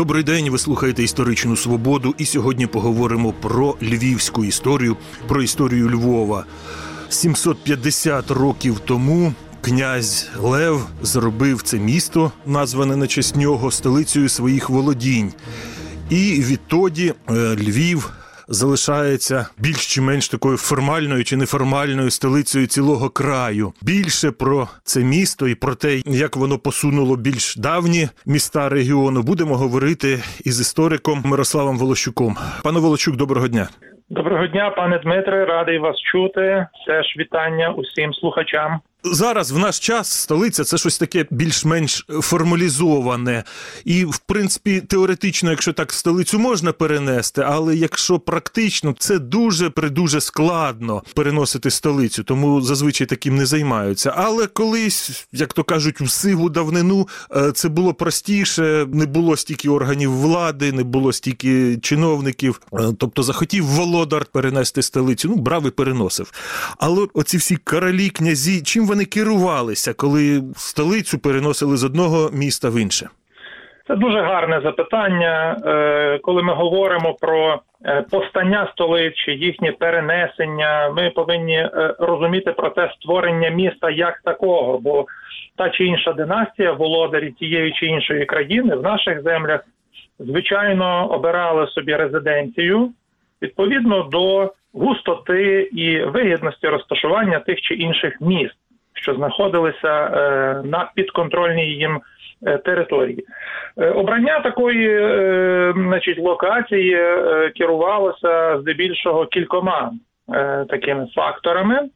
Добрий день. Ви слухаєте історичну свободу. І сьогодні поговоримо про львівську історію, про історію Львова. 750 років тому князь Лев зробив це місто, назване на честь нього, столицею своїх володінь. І відтоді е, Львів залишається більш чи менш такою формальною чи неформальною столицею цілого краю. Більше про це місто і про те, як воно посунуло більш давні міста регіону, будемо говорити із істориком Мирославом Волощуком. Пане Волощук, доброго дня. Доброго дня, пане Дмитре, радий вас чути. Теж вітання усім слухачам. Зараз в наш час столиця це щось таке більш-менш формалізоване, і в принципі теоретично, якщо так столицю можна перенести, але якщо практично, це дуже придуже складно переносити столицю, тому зазвичай таким не займаються. Але колись, як то кажуть, в сиву давнину е, це було простіше, не було стільки органів влади, не було стільки чиновників. Е, тобто захотів володар перенести столицю, ну брав і переносив. Але оці всі королі, князі, чим вони керувалися, коли столицю переносили з одного міста в інше? Це дуже гарне запитання. Е, коли ми говоримо про е, повстання столиць чи їхнє перенесення, ми повинні е, розуміти про те створення міста як такого, бо та чи інша династія, володарі тієї чи іншої країни в наших землях звичайно обирали собі резиденцію відповідно до густоти і вигідності розташування тих чи інших міст що знаходилися е, на підконтрольній їм е, території. Е, обрання такої значить, локації керувалося здебільшого кількома такими факторами.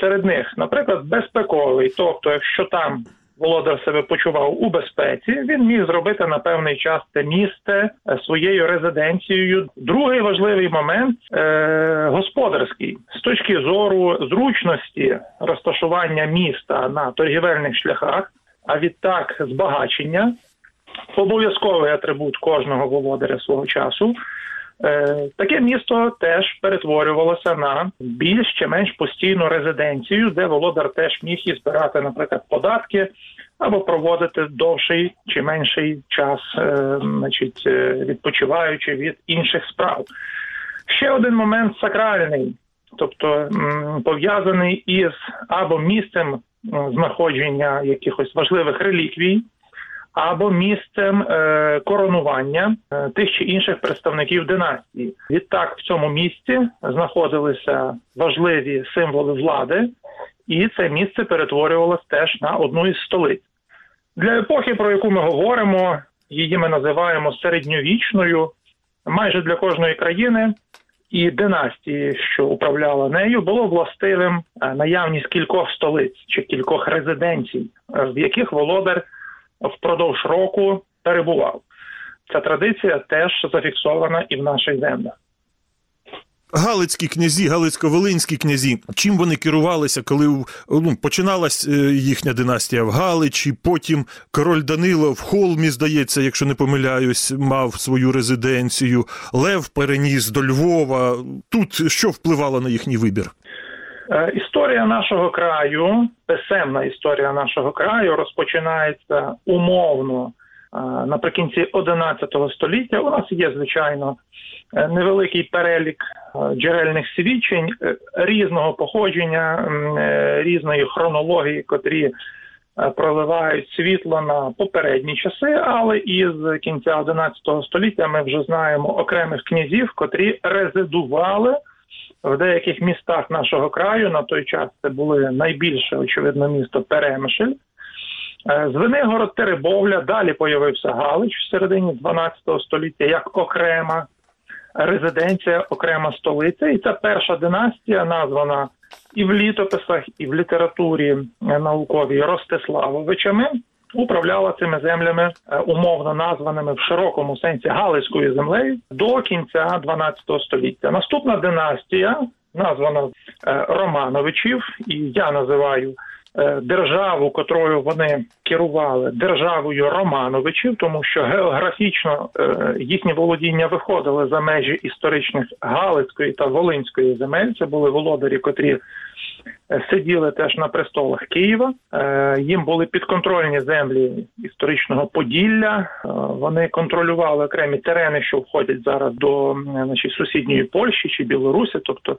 Серед них, наприклад, безпековий, тобто, якщо там володар себе почував у безпеці, він міг зробити на певний час те місце е, своєю резиденцією. Другий важливий момент е, господарський з точки зору зручності розташування міста на торгівельних шляхах, а відтак збагачення. Обов'язковий атрибут кожного володаря свого часу таке місто теж перетворювалося на більш чи менш постійну резиденцію, де володар теж міг і збирати, наприклад, податки або проводити довший чи менший час, е, значить, е, відпочиваючи від інших справ. Ще один момент сакральний, тобто пов'язаний із або місцем знаходження якихось важливих реліквій або місцем е, коронування е, тих чи інших представників династії. Відтак в цьому місці знаходилися важливі символи влади, і це місце перетворювалося теж на одну із столиць. Для епохи, про яку ми говоримо, її ми називаємо середньовічною. Майже для кожної країни і династії, що управляла нею, було властивим е, наявність кількох столиць чи кількох резиденцій, в яких володар впродовж року перебував. Ця традиція теж зафіксована і в наших землях. Галицькі князі, Галицько-Волинські князі, чим вони керувалися, коли ну, починалась е, їхня династія в Галичі, потім король Данило в Холмі, здається, якщо не помиляюсь, мав свою резиденцію. Лев переніс до Львова. Тут що впливало на їхній вибір? Е, історія нашого краю, писемна історія нашого краю, розпочинається умовно е, наприкінці 11 століття. У нас є звичайно е, невеликий перелік джерельних свідчень різного походження, різної хронології, котрі проливають світло на попередні часи, але із кінця 11 століття ми вже знаємо окремих князів, котрі резидували в деяких містах нашого краю на той час це були найбільше, очевидно, місто Перемишль. Е, Звенигород Теребовля, далі появився Галич в середині 12 століття як окрема резиденція, окрема столиця. І ця перша династія названа і в літописах, і в літературі науковій Ростиславовичами управляла цими землями е, умовно названими в широкому сенсі Галицькою землею до кінця 12 століття. Наступна династія названа е, Романовичів, і я називаю. Е, державу, котрою вони керували державою Романовичів, тому що географічно їхні володіння виходили за межі історичних Галицької та Волинської земель. Це були володарі, котрі сиділи теж на престолах Києва. Е, Їм були підконтрольні землі історичного Поділля. Е, Вони контролювали окремі терени, що входять зараз до значить, сусідньої Польщі чи Білорусі, тобто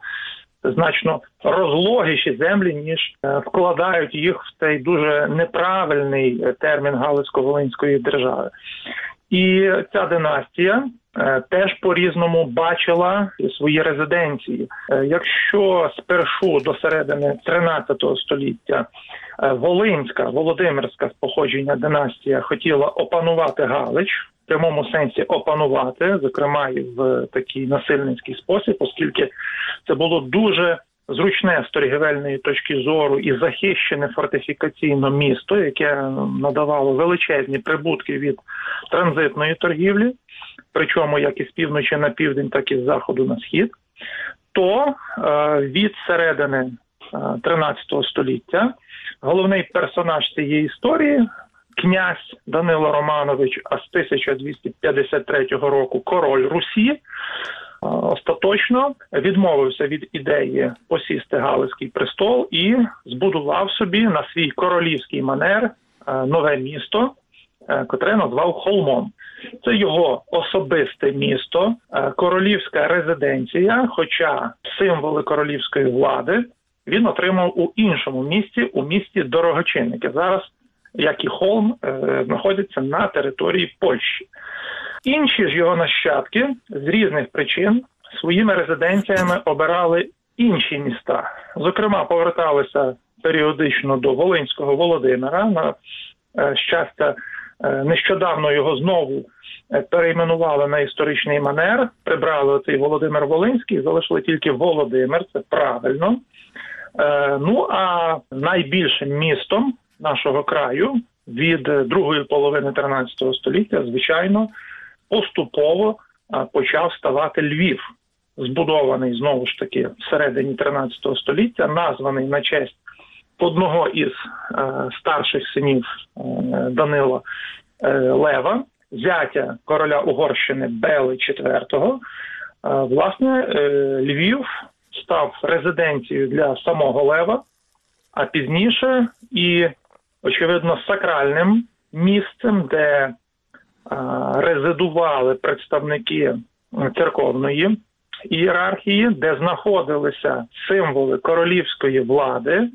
значно розлогіші землі, ніж е, вкладають їх в цей дуже неправильний термін Галицько-Волинської держави. І ця династія е, теж по-різному бачила свої резиденції. Е, Якщо спершу до середини 13 століття е, Волинська, Володимирська з походження династія хотіла опанувати Галич, в прямому сенсі опанувати, зокрема і в такий насильницький спосіб, оскільки це було дуже зручне з торгівельної точки зору і захищене фортифікаційно місто, яке надавало величезні прибутки від транзитної торгівлі, причому як із півночі на південь, так і з заходу на схід, то е, від середини е, 13 століття головний персонаж цієї історії. Князь Данило Романович, а з 1253 року король Русі, е, остаточно відмовився від ідеї посісти Галицький престол і збудував собі на свій королівський манер е, нове місто, е, котре назвав Холмом. Це його особисте місто, е, королівська резиденція. Хоча символи королівської влади він отримав у іншому місті, у місті Дорогочин, яке зараз, як і Холм, е, знаходиться на території Польщі. Інші ж його нащадки з різних причин своїми резиденціями обирали інші міста. Зокрема, поверталися періодично до Волинського Володимира. На е, щастя, е, нещодавно його знову е, перейменували на історичний манер, прибрали цей Володимир Волинський, залишили тільки Володимир. Це правильно. Е, Ну а найбільшим містом нашого краю від е, другої половини 13 століття, звичайно, поступово почав ставати Львів, збудований знову ж таки всередині 13 століття, названий на честь одного із е, старших синів е, Данила е, Лева, зятя короля Угорщини Бели IV. Власне, Львів став резиденцією для самого Лева, а пізніше і, очевидно, сакральним місцем, де резидували представники церковної ієрархії, де знаходилися символи королівської влади,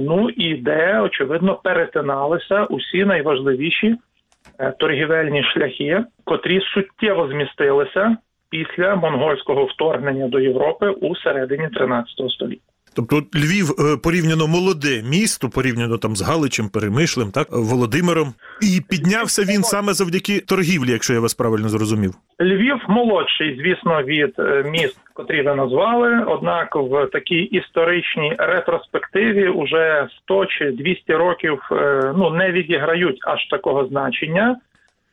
ну і де, очевидно, перетиналися усі найважливіші е, торгівельні шляхи, котрі суттєво змістилися після монгольського вторгнення до Європи у середині 13 століття. Тобто Львів е, порівняно молоде місто, порівняно там з Галичем, Перемишлем, так Володимиром, і піднявся він саме завдяки торгівлі, якщо я вас правильно зрозумів. Львів молодший, звісно, від е, міст, котрі ви назвали. Однак в такій історичній ретроспективі уже 100 чи 200 років е, ну не відіграють аж такого значення.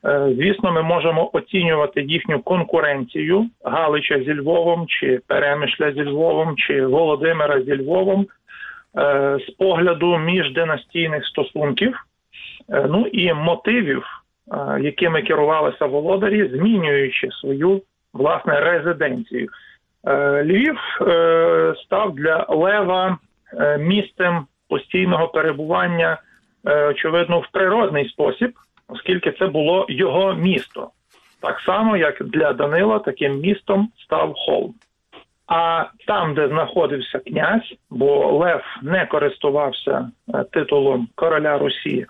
Е, Звісно, ми можемо оцінювати їхню конкуренцію Галича зі Львовом, чи Перемишля зі Львовом, чи Володимира зі Львовом е, з погляду міждинастійних стосунків, е, ну і мотивів, якими керувалися володарі, змінюючи свою власне резиденцію. Львів став для Лева місцем постійного перебування, очевидно, в природний спосіб, оскільки це було його місто. Так само, як для Данила, таким містом став Холм. А там, де знаходився князь, бо Лев не користувався е, титулом короля Русі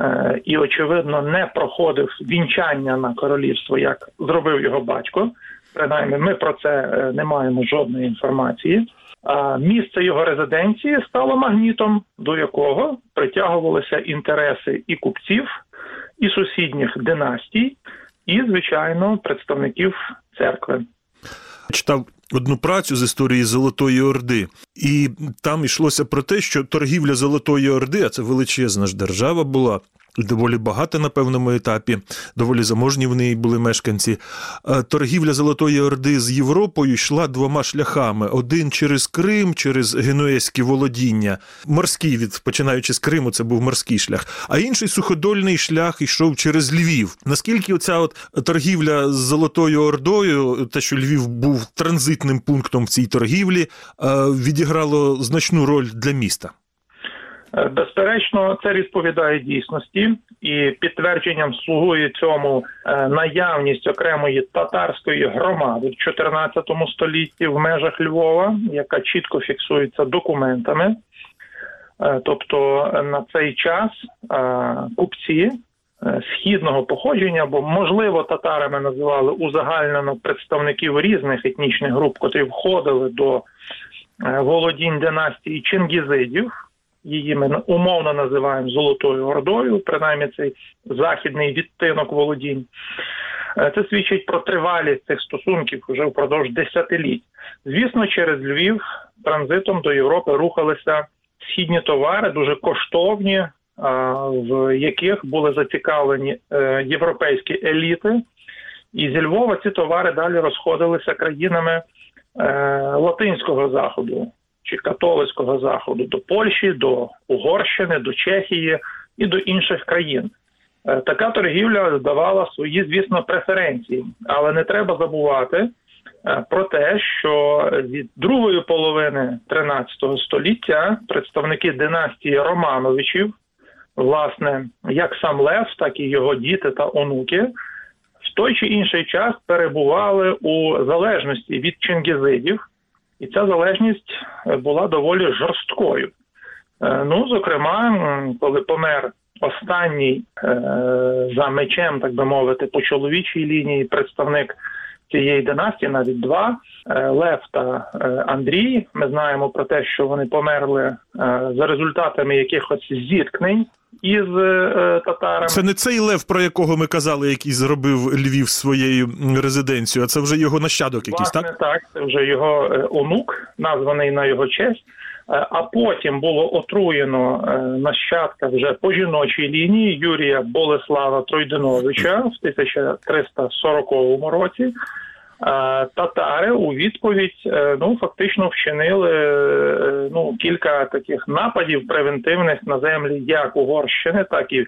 е, і, очевидно, не проходив вінчання на королівство, як зробив його батько. Принаймні, ми про це е, не маємо жодної інформації. А місце його резиденції стало магнітом, до якого притягувалися інтереси і купців, і сусідніх династій, і, звичайно, представників церкви. Читав одну працю з історії Золотої Орди, і там йшлося про те, що торгівля Золотої Орди, а це величезна ж держава була. Доволі багато на певному етапі, доволі заможні в неї були мешканці. Е, Торгівля Золотої Орди з Європою йшла двома шляхами: один через Крим, через генуезькі володіння, морський від починаючи з Криму, це був морський шлях, а інший суходольний шлях йшов через Львів. Наскільки оця от торгівля з Золотою Ордою, те, що Львів був транзитним пунктом в цій торгівлі, е, відіграло значну роль для міста. Е, Безперечно, це відповідає дійсності, і підтвердженням слугує цьому е, наявність окремої татарської громади в 14 столітті в межах Львова, яка чітко фіксується документами. Е, Тобто на цей час купці східного походження, бо можливо татарами називали узагальнено представників різних етнічних груп, котрі входили до володінь династії Чингізидів. Її ми умовно називаємо Золотою Ордою, принаймні цей західний відтинок володінь. Е, Це свідчить про тривалість цих стосунків вже впродовж десятиліть. Звісно, через Львів транзитом до Європи рухалися східні товари, дуже коштовні, в яких були зацікавлені е, європейські еліти. І зі Львова ці товари далі розходилися країнами е, латинського заходу чи католицького заходу до Польщі, до Угорщини, до Чехії і до інших країн. Е, Така торгівля давала свої, звісно, преференції, але не треба забувати е, про те, що від другої половини 13 століття представники династії Романовичів, власне, як сам Лев, так і його діти та онуки, в той чи інший час перебували у залежності від чингізидів, і ця залежність е, була доволі жорсткою. Е, Ну, зокрема, коли помер останній е, за мечем, так би мовити, по чоловічій лінії представник цієї династії, навіть два е, Лев та е, Андрій. Ми знаємо про те, що вони померли е, за результатами якихось зіткнень із татарами. Це не цей лев, про якого ми казали, який зробив Львів своєю резиденцією, а це вже його нащадок якийсь, так? так, це вже його онук, названий на його честь. А потім було отруєно нащадка вже по жіночій лінії Юрія Болеслава Тройдиновича в 1340 році. Е, Татари у відповідь е, ну фактично вчинили е, ну кілька таких нападів превентивних на землі як Угорщини, так і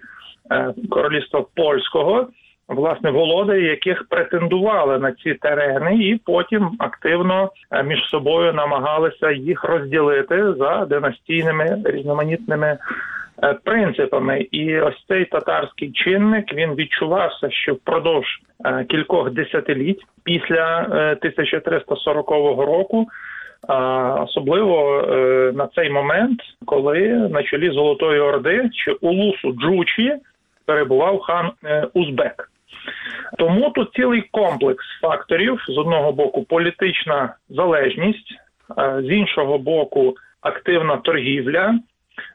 королівства польського власне володарі, яких претендували на ці терени, і потім активно між собою намагалися їх розділити за династійними різноманітними принципами. І ось цей татарський чинник він відчувався, що впродовж е, кількох десятиліть після е, 1340 року. Особливо е, на цей момент, коли на чолі Золотої Орди чи Улусу Джучі перебував хан е, Узбек. Тому тут цілий комплекс факторів: з одного боку, політична залежність, е, з іншого боку, активна торгівля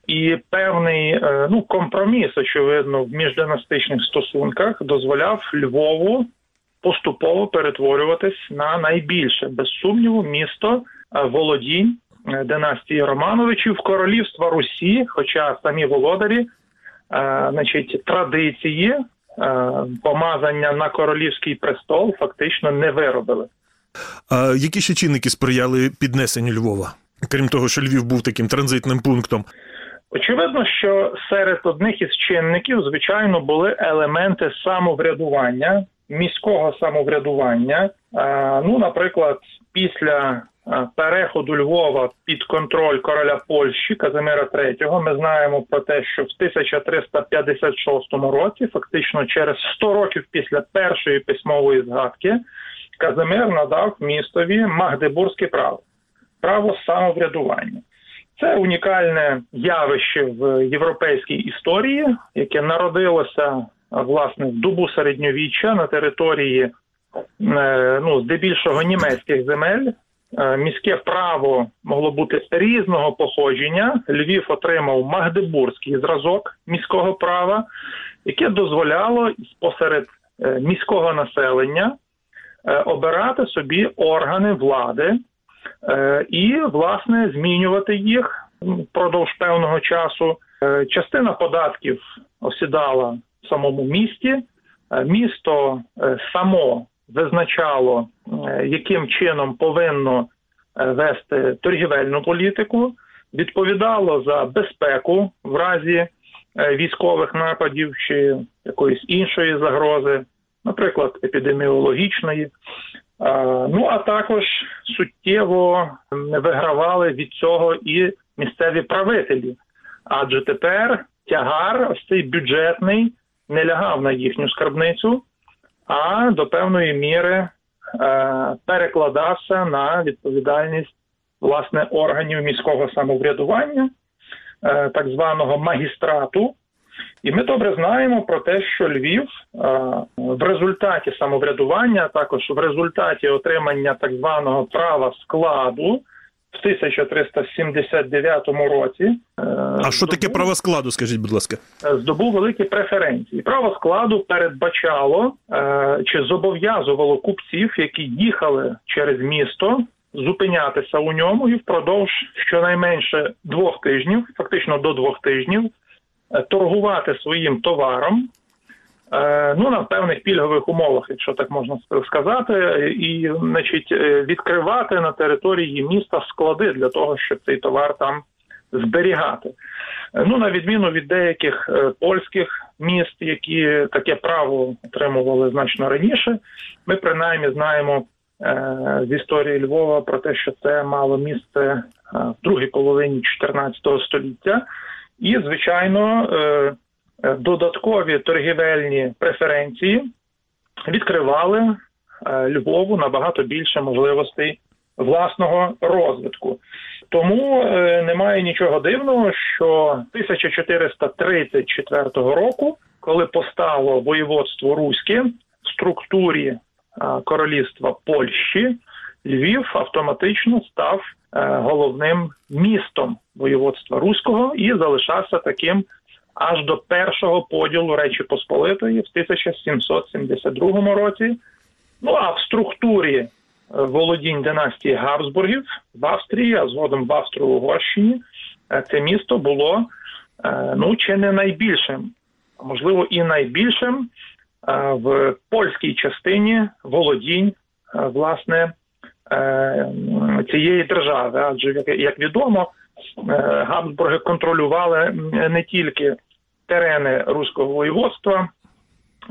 і певний е, ну компроміс, очевидно, в міждинастичних стосунках дозволяв Львову поступово перетворюватись на найбільше без сумніву місто е, володінь е, династії Романовичів, королівства Русі, хоча самі володарі, значить, традиції помазання на королівський престол фактично не виробили. А які ще чинники сприяли піднесенню Львова? Крім того, що Львів був таким транзитним пунктом. Очевидно, що серед одних із чинників, звичайно, були елементи самоврядування, міського самоврядування. Е, Ну, наприклад, після е, переходу Львова під контроль короля Польщі Казимира III, ми знаємо про те, що в 1356 році, фактично через 100 років після першої письмової згадки, Казимир надав містові Магдебурзьке право, право самоврядування. Це унікальне явище в європейській історії, яке народилося власне в добу середньовіччя на території е, ну, здебільшого німецьких земель. Е, Міське право могло бути різного походження. Львів отримав Магдебурзький зразок міського права, яке дозволяло посеред е, міського населення обирати собі органи влади і, власне, змінювати їх впродовж певного часу Е, Частина податків осідала в самому місті. Е, Місто е, само визначало, е, яким чином повинно е, вести торгівельну політику, відповідало за безпеку в разі е, військових нападів чи якоїсь іншої загрози, наприклад, епідеміологічної. Е, Ну а також суттєво вигравали від цього і місцеві правителі, адже тепер тягар, ось цей бюджетний, не лягав на їхню скарбницю, а до певної міри е, перекладався на відповідальність власне органів міського самоврядування, е, так званого магістрату. І ми добре знаємо про те, що Львів е, в результаті самоврядування, також в результаті отримання так званого права складу в 1379 році. е, А що таке право складу, скажіть, будь ласка? здобув великі преференції. Право складу передбачало е, чи зобов'язувало купців, які їхали через місто, зупинятися у ньому і впродовж щонайменше двох тижнів, фактично до двох тижнів, е, торгувати своїм товаром. е, Ну, на певних пільгових умовах, якщо так можна сказати, і значить, е, відкривати на території міста склади для того, щоб цей товар там зберігати. Е, Ну, на відміну від деяких е, польських міст, які таке право отримували значно раніше, ми принаймні знаємо е, з історії Львова про те, що це мало місце е, в другій половині 14 століття, і звичайно. Е, е, Додаткові торгівельні преференції відкривали е, Львову набагато більше можливостей власного розвитку. Тому немає нічого дивного, що 1434 року, коли постало воєводство Руське в структурі королівства Польщі, Львів автоматично став головним містом воєводства Руського і залишався таким аж до першого поділу Речі Посполитої в 1772 році. Ну а в структурі е, володінь династії Габсбургів в Австрії, а згодом в Австро-Угорщині, е, це місто було е, ну чи не найбільшим, а можливо і найбільшим е, в польській частині володінь е, власне е, цієї держави. Адже як, відомо, е, Габсбурги контролювали не тільки терени руського воєводства,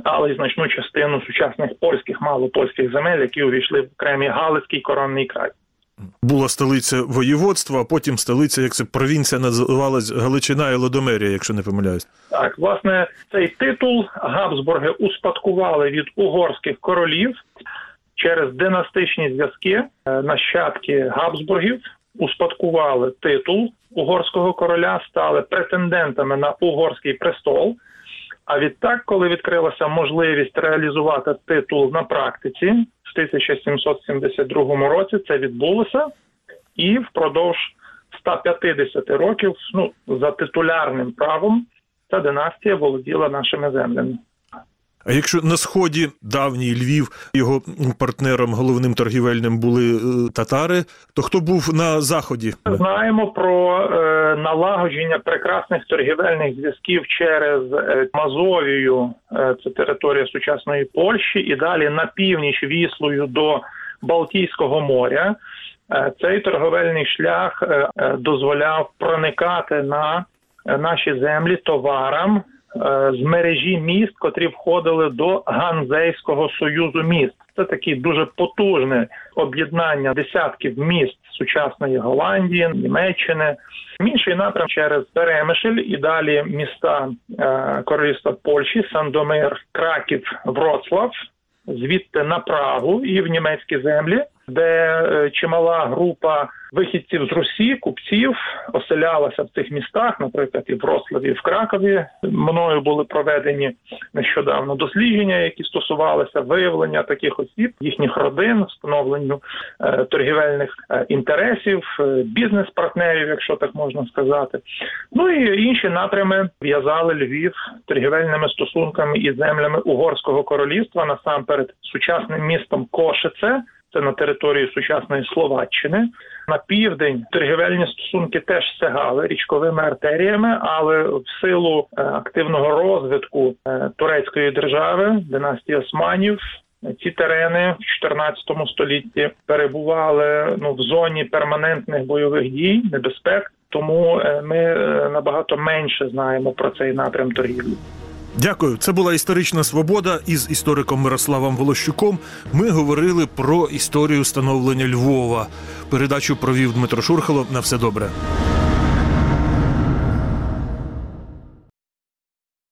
але й значну частину сучасних польських малопольських земель, які увійшли в окремий Галицький коронний край. Була столиця воєводства, а потім столиця, як це провінція називалась Галичина і Лодомерія, якщо не помиляюсь. Так, власне, цей титул Габсбурги успадкували від угорських королів через династичні зв'язки. Е, Нащадки Габсбургів успадкували титул угорського короля, стали претендентами на угорський престол. А відтак, коли відкрилася можливість реалізувати титул на практиці в 1772 році, це відбулося, і впродовж 150 років, ну за титулярним правом, ця династія володіла нашими землями. А якщо на сході давній Львів його партнером головним торгівельним були е, татари, то хто був на заході? Знаємо про е, налагодження прекрасних торгівельних зв'язків через е, Мазовію, це територія сучасної Польщі, і далі на північ Віслою до Балтійського моря. Цей торговельний шлях дозволяв проникати на наші землі товарам з мережі міст, котрі входили до Ганзейського союзу міст. Це таке дуже потужне об'єднання десятків міст сучасної Голландії, Німеччини. Інший напрям через Перемишль і далі міста е, Королівства Польщі, Сандомир, Краків, Вроцлав, звідти на Прагу і в німецькі землі, де е, чимала група вихідців з Русі, купців, оселялася в цих містах, наприклад, і в Вроцлаві, і в Кракові. Мною були проведені нещодавно дослідження, які стосувалися виявлення таких осіб, їхніх родин, встановленню е, торгівельних е, інтересів, бізнес-партнерів, якщо так можна сказати. Ну і інші напрями в'язали Львів торгівельними стосунками із землями Угорського королівства, насамперед сучасним містом Кошице, це на території сучасної Словаччини. На південь торгівельні стосунки теж сягали річковими артеріями, але в силу е, активного розвитку е, турецької держави, династії Османів, ці терени в 14 столітті перебували ну в зоні перманентних бойових дій, небезпек. Тому е, ми набагато менше знаємо про цей напрям торгівлі. Дякую. Це була історична свобода із істориком Мирославом Волощуком. Ми говорили про історію становлення Львова. Передачу провів Дмитро Шурхало. На все добре.